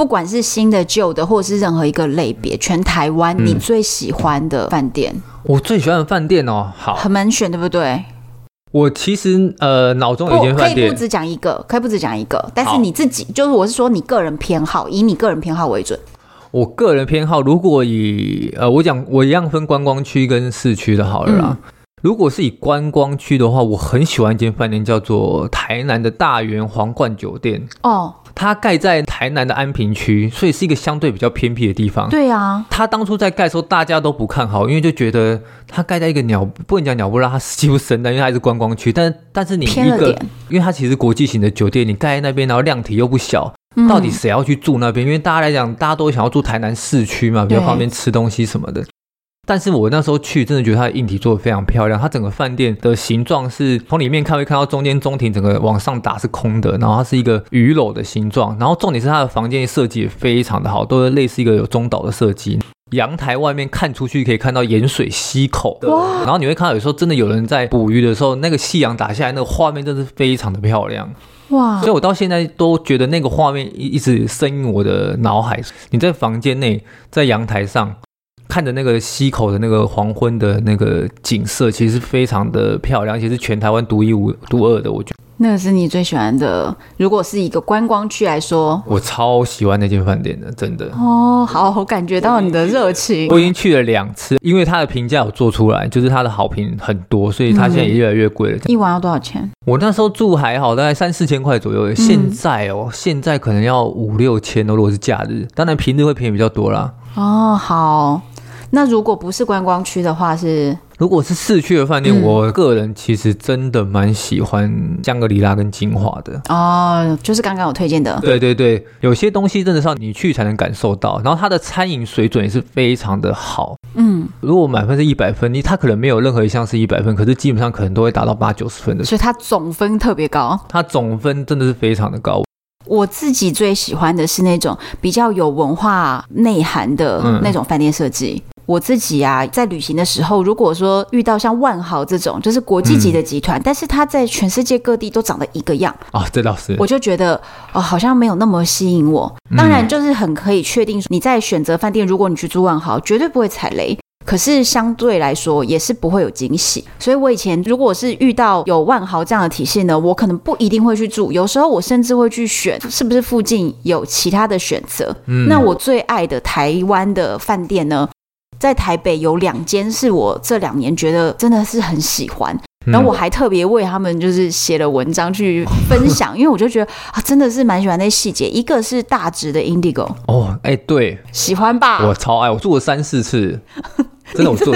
不管是新的、旧的，或者是任何一个类别，全台湾你最喜欢的饭店？嗯，我最喜欢的饭店哦，好，很难选，对不对？我其实呃，脑中有一间饭店，可以不只讲一个，可以不只讲一个，但是你自己就是，我是说你个人偏好，以你个人偏好为准。我个人偏好，如果以呃，我讲我一样分观光区跟市区的好了啦。嗯如果是以观光区的话，我很喜欢一间饭店，叫做台南的大园皇冠酒店。哦，它盖在台南的安平区，所以是一个相对比较偏僻的地方。对啊，它当初在盖的时候，大家都不看好，因为就觉得它盖在一个鸟不能讲鸟不拉，它几乎神的，因为它还是观光区。但但是你一个，因为它其实国际型的酒店，你盖在那边，然后量体又不小，到底谁要去住那边？因为大家来讲，大家都想要住台南市区嘛，比较方便吃东西什么的。但是我那时候去，真的觉得它的硬体做的非常漂亮。它整个饭店的形状是从里面看会看到中间中庭整个往上打是空的，然后它是一个鱼篓的形状。然后重点是它的房间设计也非常的好，都是类似一个有中岛的设计。阳台外面看出去可以看到盐水溪口，哇！然后你会看到有时候真的有人在捕鱼的时候，那个夕阳打下来，那个画面真的是非常的漂亮，哇！所以我到现在都觉得那个画面一一直深入我的脑海。你在房间内，在阳台上。看着那个溪口的那个黄昏的那个景色，其实非常的漂亮，而且是全台湾独一无独二的。我觉得那个是你最喜欢的。如果是一个观光区来说，我超喜欢那间饭店的，真的。哦，好，我感觉到你的热情。我已经去了两次，因为它的评价有做出来，就是它的好评很多，所以它现在也越来越贵了。一晚要多少钱？我那时候住还好，大概三四千块左右。现在哦，嗯、现在可能要五六千哦。如果是假日，当然平日会便宜比较多啦。哦，好。那如果不是观光区的话是？如果是市区的饭店，嗯，我个人其实真的蛮喜欢香格里拉跟金华的哦，就是刚刚我推荐的。对对对，有些东西真的是要你去才能感受到，然后它的餐饮水准也是非常的好。嗯，如果满分是一百分，你它可能没有任何一项是一百分，可是基本上可能都会达到八九十分的，所以它总分特别高。它总分真的是非常的高。我自己最喜欢的是那种比较有文化内涵的那种饭店设计。嗯我自己啊，在旅行的时候，如果说遇到像万豪这种，就是国际级的集团，嗯，但是它在全世界各地都长得一个样啊，这倒是，我就觉得哦，好像没有那么吸引我。当然，就是很可以确定，你在选择饭店，如果你去住万豪，绝对不会踩雷。可是相对来说，也是不会有惊喜。所以我以前如果是遇到有万豪这样的体系呢，我可能不一定会去住。有时候我甚至会去选，是不是附近有其他的选择。嗯，那我最爱的台湾的饭店呢？在台北有两间是我这两年觉得真的是很喜欢，然后我还特别为他们就是写了文章去分享，因为我就觉得啊，真的是蛮喜欢那细节。一个是大直的 Indigo 哦，哎，对，喜欢吧？我超爱，我住了三四次，真的，我做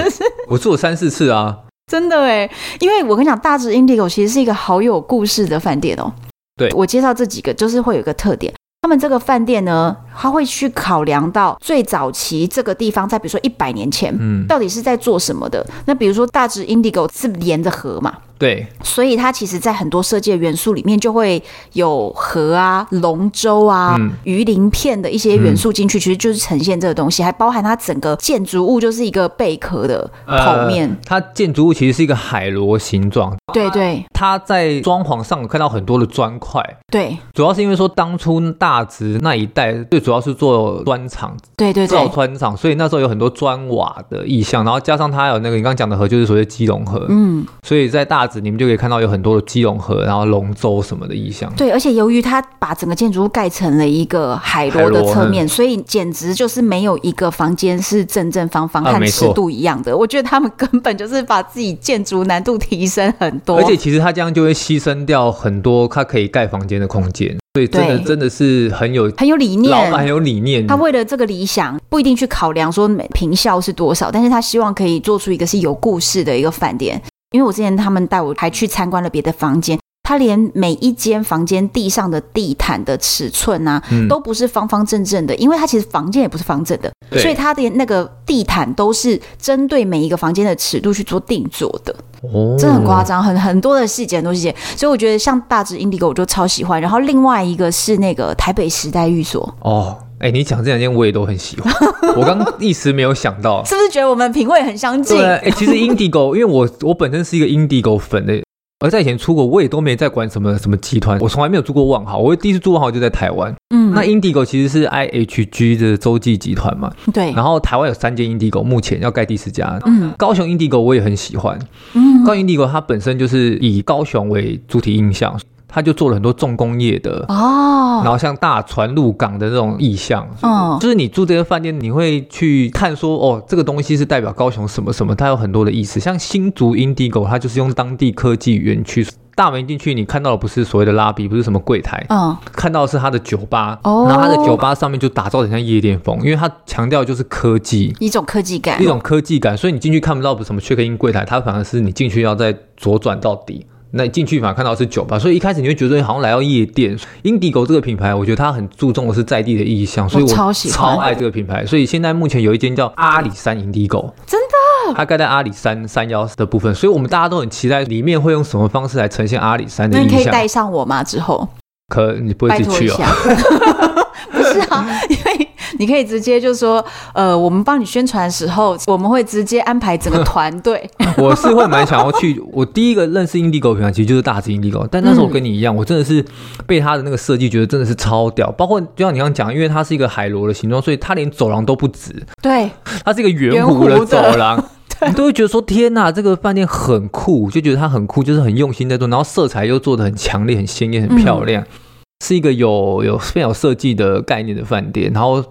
我做三四次啊，真的哎，因为我跟你讲，大直 Indigo 其实是一个好有故事的饭店哦。对，我介绍这几个，就是会有一个特点。他们这个饭店呢，他会去考量到最早期这个地方，在比如说一百年前，嗯，到底是在做什么的？那比如说大直 Indigo 是连着河嘛。对，所以它其实，在很多设计的元素里面，就会有河啊、龙舟啊、嗯、鱼鳞片的一些元素进去，其实就是呈现这个东西，还包含它整个建筑物就是一个贝壳的剖面。呃、它建筑物其实是一个海螺形状。对对，它在装潢上看到很多的砖块。对，主要是因为说当初大直那一带最主要是做砖厂，对对对，造砖厂，所以那时候有很多砖瓦的意象，然后加上它有那个你刚刚讲的河，就是所谓基隆河。嗯，所以在大直。你们就可以看到有很多的基隆河，然后龙舟什么的意象。对，而且由于它把整个建筑物盖成了一个海螺的侧面，所以简直就是没有一个房间是正正方方和尺度一样的。啊，我觉得他们根本就是把自己建筑难度提升很多。而且其实它这样就会牺牲掉很多它可以盖房间的空间。所以真的真的是很有很有理念，老板很有理念。他为了这个理想，不一定去考量说坪效是多少，但是他希望可以做出一个是有故事的一个饭店。因为我之前他们带我还去参观了别的房间，他连每一间房间地上的地毯的尺寸啊，嗯、都不是方方正正的，因为它其实房间也不是方正的，所以它的那个地毯都是针对每一个房间的尺度去做定做的。哦，这很夸张，很很多的细节，很多细节，所以我觉得像大直 Indigo 我就超喜欢。然后另外一个是那个台北时代寓所哦。哎、欸，你讲这两件我也都很喜欢。我刚刚一时没有想到，是不是觉得我们品味很相近？对，哎、欸，其实 Indigo，因为我我本身是一个 Indigo 粉的，而在以前出国我也都没在管什么什么集团，我从来没有住过万豪。我第一次住万豪就在台湾。嗯，那 Indigo 其实是 IHG 的洲际集团嘛。对。然后台湾有三间 Indigo，目前要盖第四家。嗯。高雄 Indigo 我也很喜欢。嗯。高雄 Indigo 它本身就是以高雄为主体印象。他就做了很多重工业的哦，然后像大船入港的这种意象，嗯，就是你住这个饭店，你会去看说，哦，这个东西是代表高雄什么什么，它有很多的意思。像新竹 Indigo，它就是用当地科技园区，大门进去，你看到的不是所谓的拉比，不是什么柜台，嗯，看到的是它的酒吧，哦，然后它的酒吧上面就打造得很像夜店风，因为它强调就是科技，一种科技感，一种科技感，所以你进去看不到什么 check in 柜台，它反而是你进去要再左转到底。那你进去反而看到是酒吧，所以一开始你会觉得好像来到夜店。Indigo 这个品牌，我觉得它很注重的是在地的意象，所以我超喜欢，超爱这个品牌。所以现在目前有一间叫阿里山 Indigo，真的，它盖在阿里山山腰的部分，所以我们大家都很期待里面会用什么方式来呈现阿里山的意象。那你可以带上我吗？之后可你不会自己去哦？不是啊，因为。你可以直接就说，呃，我们帮你宣传的时候，我们会直接安排整个 团队。我是会蛮想要去。我第一个认识 Indigo 品牌其实就是大直 Indigo，但那时候我跟你一样，我真的是被它的那个设计觉得真的是超屌。包括就像你刚刚讲，因为它是一个海螺的形状，所以它连走廊都不直。对，它是一个圆弧的走廊，你都会觉得说天哪，这个饭店很酷，就觉得它很酷，就是很用心在做，然后色彩又做的很强烈、很鲜艳、很漂亮。嗯是一个有有非常有设计的概念的饭店，然后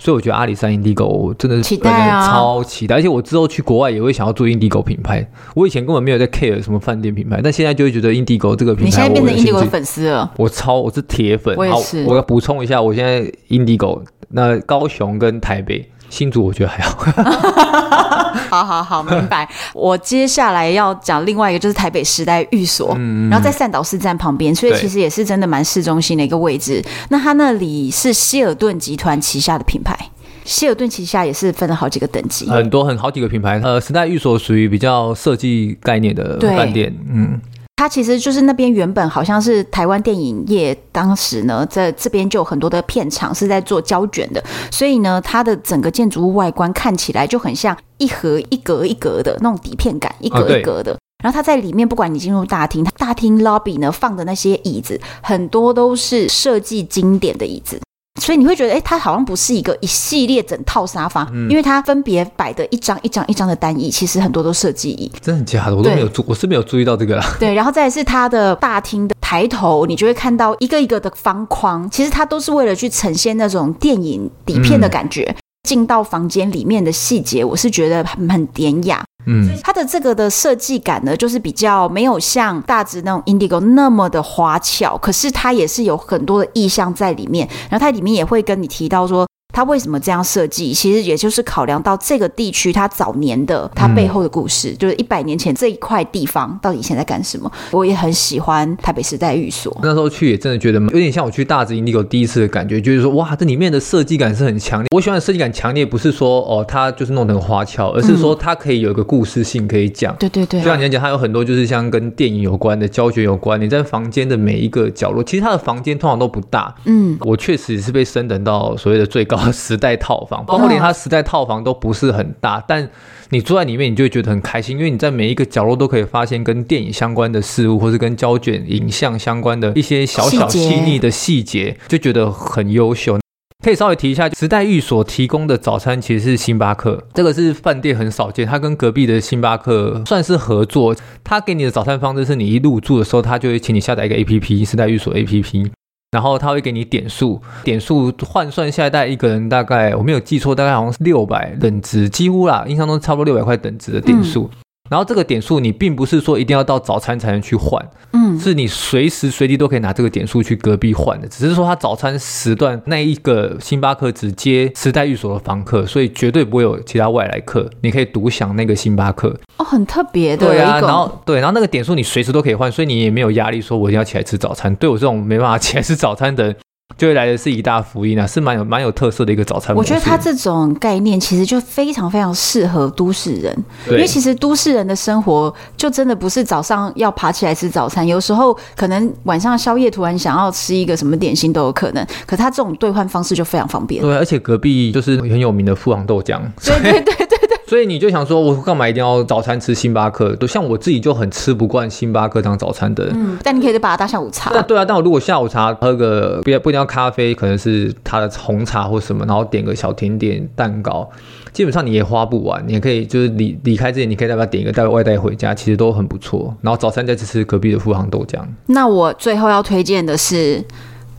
所以我觉得阿里山 Indigo 真的是期待啊，超期待，而且我之后去国外也会想要做 Indigo 品牌。我以前根本没有在 care 什么饭店品牌，但现在就会觉得 Indigo 这个品牌，你现在变成 Indigo 的粉丝了。我超我是铁粉，我也是。我要补充一下，我现在 Indigo 那高雄跟台北新竹我觉得还好。好好好，明白。我接下来要讲另外一个，就是台北时代寓所，嗯、然后在善导寺站旁边，所以其实也是真的蛮市中心的一个位置。那它那里是希尔顿集团旗下的品牌，希尔顿旗下也是分了好几个等级，很多很好几个品牌。呃，时代寓所属于比较设计概念的饭店，嗯。它其实就是那边原本好像是台湾电影业，当时呢在这边就有很多的片场是在做胶卷的，所以呢它的整个建筑物外观看起来就很像一盒一格一格的那种底片感，一格一格的。然后它在里面，不管你进入大厅，它大厅 lobby 呢放的那些椅子，很多都是设计经典的椅子。所以你会觉得，哎，它好像不是一个一系列整套沙发，嗯、因为它分别摆的一张一张一张的单椅，其实很多都设计椅。真的假的？我都没有注，我是没有注意到这个啦。对，然后再来是它的大厅的抬头，你就会看到一个一个的方框，其实它都是为了去呈现那种电影底片的感觉。嗯、进到房间里面的细节，我是觉得很很典雅。嗯，它的这个的设计感呢，就是比较没有像大直那种 Indigo 那么的花俏，可是它也是有很多的意象在里面，然后它里面也会跟你提到说。他为什么这样设计？其实也就是考量到这个地区它早年的它背后的故事，嗯、就是一百年前这一块地方到底以前在干什么。我也很喜欢台北时代寓所，那时候去也真的觉得有点像我去大直 Indigo 第一次的感觉，就是说哇，这里面的设计感是很强烈。我喜欢的设计感强烈，不是说哦它就是弄得很花俏，而是说它可以有一个故事性可以讲。对对对，就像你讲，它有很多就是像跟电影有关的胶卷有关。你在房间的每一个角落，其实它的房间通常都不大。嗯，我确实是被升等到所谓的最高的时代套房。包括连它时代套房都不是很大，但你住在里面，你就会觉得很开心，因为你在每一个角落都可以发现跟电影相关的事物，或是跟胶卷影像相关的一些小小细腻的细节，就觉得很优秀。可以稍微提一下，时代寓所提供的早餐其实是星巴克，这个是饭店很少见，它跟隔壁的星巴克算是合作，它给你的早餐方式是你一入住的时候，它就会请你下载一个 APP，时代寓所 APP。然后他会给你点数，点数换算下一代一个人大概我没有记错，大概好像是六百等值，几乎啦，印象中差不多六百块等值的点数。然后这个点数你并不是说一定要到早餐才能去换，嗯，是你随时随地都可以拿这个点数去隔壁换的。只是说他早餐时段那一个星巴克只接时代寓所的房客，所以绝对不会有其他外来客，你可以独享那个星巴克。哦，很特别的。对啊，然后对，然后那个点数你随时都可以换，所以你也没有压力，说我一定要起来吃早餐。对我这种没办法起来吃早餐的人。就会来的是一大福音啊，是蛮有蛮有特色的一个早餐。我觉得它这种概念其实就非常非常适合都市人，因为其实都市人的生活就真的不是早上要爬起来吃早餐，有时候可能晚上宵夜突然想要吃一个什么点心都有可能。可它这种兑换方式就非常方便。对，而且隔壁就是很有名的富航豆浆。对对对对。所以你就想说，我干嘛一定要早餐吃星巴克？都像我自己就很吃不惯星巴克当早餐的。嗯，但你可以就把它当下午茶。那对啊，但我如果下午茶喝个不不一定要咖啡，可能是它的红茶或什么，然后点个小甜点蛋糕，基本上你也花不完。你也可以就是离离开之前，你可以再把它点一个带外带回家，其实都很不错。然后早餐再吃吃隔壁的富航豆浆。那我最后要推荐的是，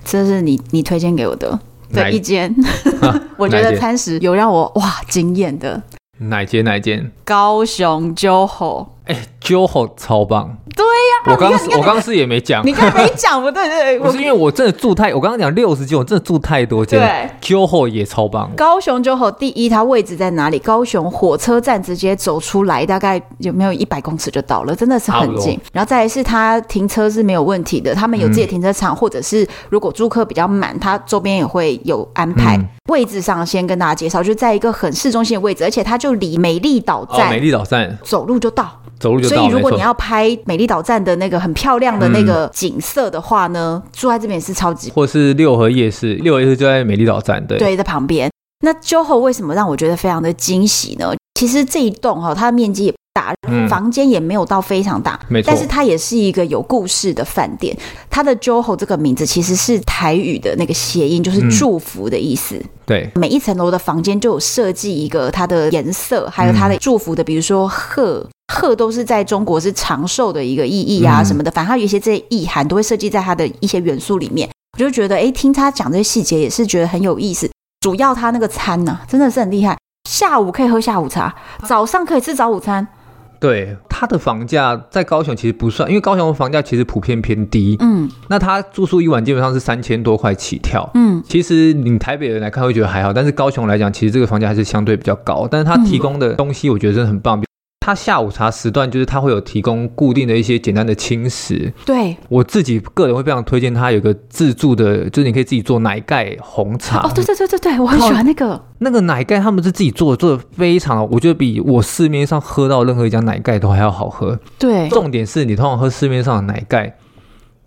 这是你你推荐给我的的一间，我觉得餐食有让我哇惊艳的。哪间？哪间？高雄 JOHO。哎，JOHO 超棒。对呀，我刚我刚是也没讲，你刚没讲不对对，不是因为我真的住太，我刚刚讲六十间，我真的住太多间。对，JOHO 也超棒。高雄 JOHO 第一，它位置在哪里？高雄火车站直接走出来，大概有没有一百公尺就到了，真的是很近。然后再来是它停车是没有问题的，他们有自己的停车场，或者是如果租客比较满，它周边也会有安排。位置上先跟大家介绍，就在一个很市中心的位置，而且它就离美丽岛站，美丽岛站走路就到。走路就到，所以如果你要拍美丽岛站的那个很漂亮的那个景色的话呢，嗯、住在这边也是超级。或是六合夜市，六合夜市就在美丽岛站，对，对，在旁边。那 JOHO 为什么让我觉得非常的惊喜呢？其实这一栋哈，它的面积也不大，房间也没有到非常大，没错、嗯。但是它也是一个有故事的饭店。它的 JOHO 这个名字其实是台语的那个谐音，就是祝福的意思。嗯、对，每一层楼的房间就有设计一个它的颜色，还有它的祝福的，比如说鹤。鹤都是在中国是长寿的一个意义啊，什么的，反正它有一些这些意涵都会设计在它的一些元素里面。我就觉得，哎，听他讲这些细节也是觉得很有意思。主要他那个餐呢、啊，真的是很厉害。下午可以喝下午茶，早上可以吃早午餐。对，它的房价在高雄其实不算，因为高雄的房价其实普遍偏低。嗯，那他住宿一晚基本上是三千多块起跳。嗯，其实你台北人来看会觉得还好，但是高雄来讲，其实这个房价还是相对比较高。但是他提供的东西，我觉得真的很棒。他下午茶时段就是它会有提供固定的一些简单的轻食。对，我自己个人会非常推荐它有个自助的，就是你可以自己做奶盖红茶。哦，对对对对对，我很喜欢那个。那个奶盖他们是自己做的，做的非常，我觉得比我市面上喝到任何一家奶盖都还要好喝。对，重点是你通常喝市面上的奶盖，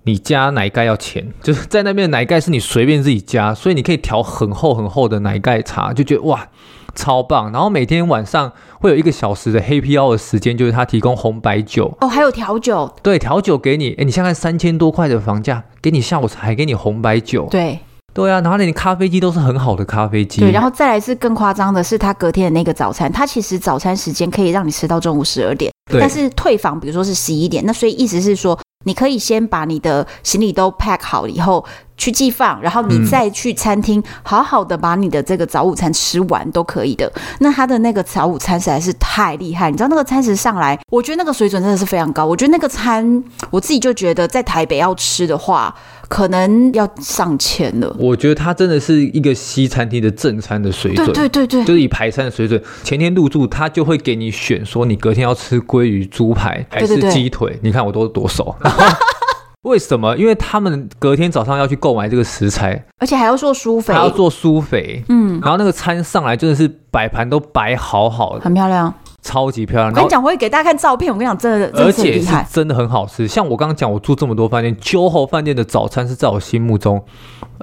你加奶盖要钱，就是在那边的奶盖是你随便自己加，所以你可以调很厚很厚的奶盖茶，就觉得哇。超棒！然后每天晚上会有一个小时的 Happy Hour 的时间，就是他提供红白酒哦，还有调酒，对，调酒给你。哎，你现在三千多块的房价，给你下午茶，还给你红白酒，对，对啊。然后连咖啡机都是很好的咖啡机，对。然后再来是更夸张的是，他隔天的那个早餐，他其实早餐时间可以让你吃到中午十二点，但是退房，比如说是十一点，那所以意思是说，你可以先把你的行李都 pack 好了以后。去寄放，然后你再去餐厅好好的把你的这个早午餐吃完都可以的。那他的那个早午餐实在是太厉害，你知道那个餐食上来，我觉得那个水准真的是非常高。我觉得那个餐，我自己就觉得在台北要吃的话，可能要上千了。我觉得它真的是一个西餐厅的正餐的水准，对对对对，就是以排餐的水准。前天入住，他就会给你选，说你隔天要吃鲑鱼、猪排还是鸡腿。对对对，你看我都多熟。为什么？因为他们隔天早上要去购买这个食材，而且还要做舒肥，还要做舒肥。嗯，然后那个餐上来真的是摆盘都摆好好的，很漂亮。超级漂亮！我跟你讲，我会给大家看照片。我跟你讲，真的，而且是真的很好吃。像我刚刚讲，我住这么多饭店，JOHO 饭店的早餐是在我心目中，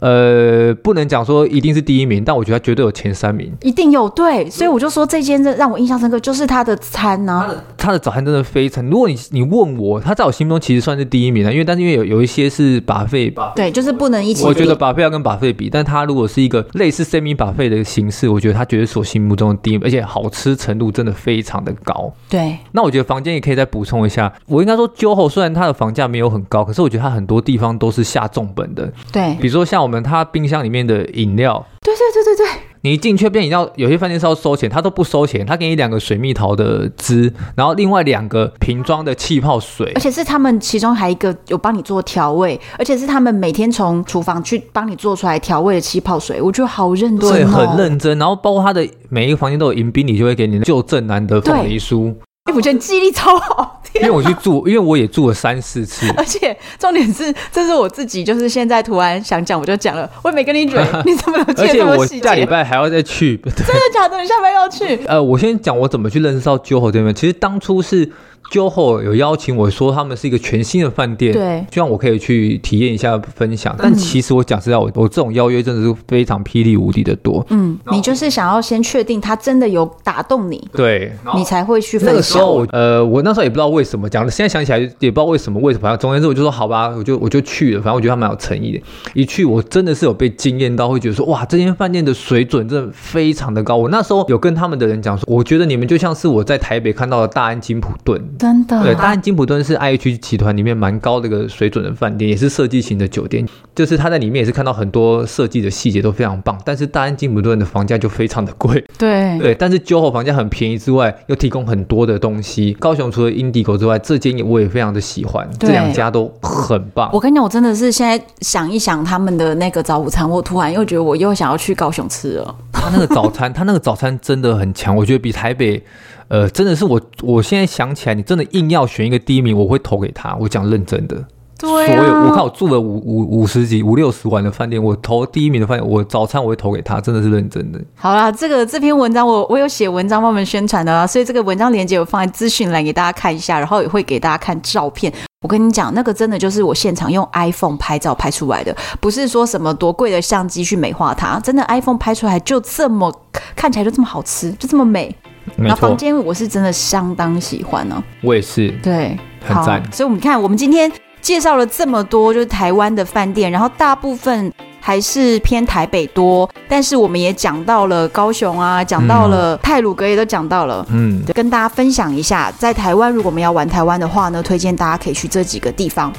呃，不能讲说一定是第一名，但我觉得他绝对有前三名，一定有。对，所以我就说这间让我印象深刻，就是他的餐呢、啊，它的早餐真的非常。如果你你问我，他在我心中其实算是第一名的，因为但是因为有有一些是 buffet，对，就是不能一起。我觉得 buffet 要跟 buffet 比，但他如果是一个类似 semi buffet 的形式，我觉得他绝对是我心目中的第一名，而且好吃程度真的非常的高。对，那我觉得房间也可以再补充一下。我应该说，JOHO 虽然它的房价没有很高，可是我觉得它很多地方都是下重本的。对，比如说像我们他冰箱里面的饮料，对对对对对，你一进去变饮料，有些饭店是要收钱，他都不收钱，他给你两个水蜜桃的汁，然后另外两个瓶装的气泡水，而且是他们其中还一个有帮你做调味，而且是他们每天从厨房去帮你做出来调味的气泡水，我觉得好认真哦，对，很认真。然后包括他的每一个房间都有迎宾你，就会给你旧振南的凤梨酥。我觉得记忆力超好，因为我去住，因为我也住了三四次，而且重点是，这是我自己，就是现在突然想讲，我就讲了，我也没跟你讲，你怎么能记得这么细节？而且我下礼拜还要再去，真的假的？你下礼拜要去？呃，我先讲我怎么去认识到 JOHO 这边，其实当初是。JOHO 有邀请我说他们是一个全新的饭店，对，希望我可以去体验一下分享。但其实我讲实在，我我这种邀约真的是非常霹雳无敌的多。嗯，你就是想要先确定他真的有打动你，对，你才会去分享。那个时候我呃，我那时候也不知道为什么讲了，现在想起来也不知道为什么为什么。总而言之，我就说好吧，我就我就去了。反正我觉得他蛮有诚意的。一去我真的是有被惊艳到，会觉得说哇，这间饭店的水准真的非常的高。我那时候有跟他们的人讲说，我觉得你们就像是我在台北看到的大安金普顿，真的对大安。金普顿是 IH 集团里面蛮高的一个水准的饭店，也是设计型的酒店。就是他在里面也是看到很多设计的细节都非常棒。但是大安金普顿的房价就非常的贵。对对，但是 JOHO 房价很便宜之外，又提供很多的东西。高雄除了 Indigo 之外，这间我也非常的喜欢。这两家都很棒。我跟你讲，我真的是现在想一想他们的那个早午餐，我突然又觉得我又想要去高雄吃了。他那个早餐，他那个早餐真的很强，我觉得比台北。呃，真的是我，我现在想起来，你真的硬要选一个第一名，我会投给他。我讲认真的，对啊，所有我看我住了五五五十几五六十晚的饭店，我投第一名的饭店，我早餐我会投给他，真的是认真的。好啦，这个这篇文章我我有写文章帮我们宣传的啦，所以这个文章链接我放在资讯栏给大家看一下，然后也会给大家看照片。我跟你讲，那个真的就是我现场用 iPhone 拍照拍出来的，不是说什么多贵的相机去美化它，真的 iPhone 拍出来就这么看起来就这么好吃，就这么美。那房间我是真的相当喜欢呢、啊，我也是，对，很赞。所以我们看，我们今天介绍了这么多，就是台湾的饭店，然后大部分还是偏台北多，但是我们也讲到了高雄啊，讲到了泰鲁格，也都讲到了，嗯，就跟大家分享一下，在台湾如果我们要玩台湾的话呢，推荐大家可以去这几个地方。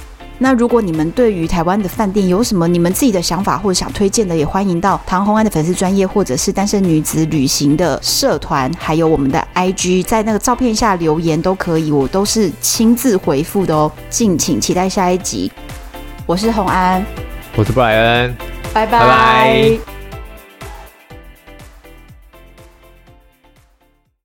那如果你们对于台湾的饭店有什么你们自己的想法或者想推荐的，也欢迎到唐红安的粉丝专业或者是单身女子旅行的社团，还有我们的 IG，在那个照片下留言都可以，我都是亲自回复的哦。敬请期待下一集。我是红安，我是布莱恩，拜拜。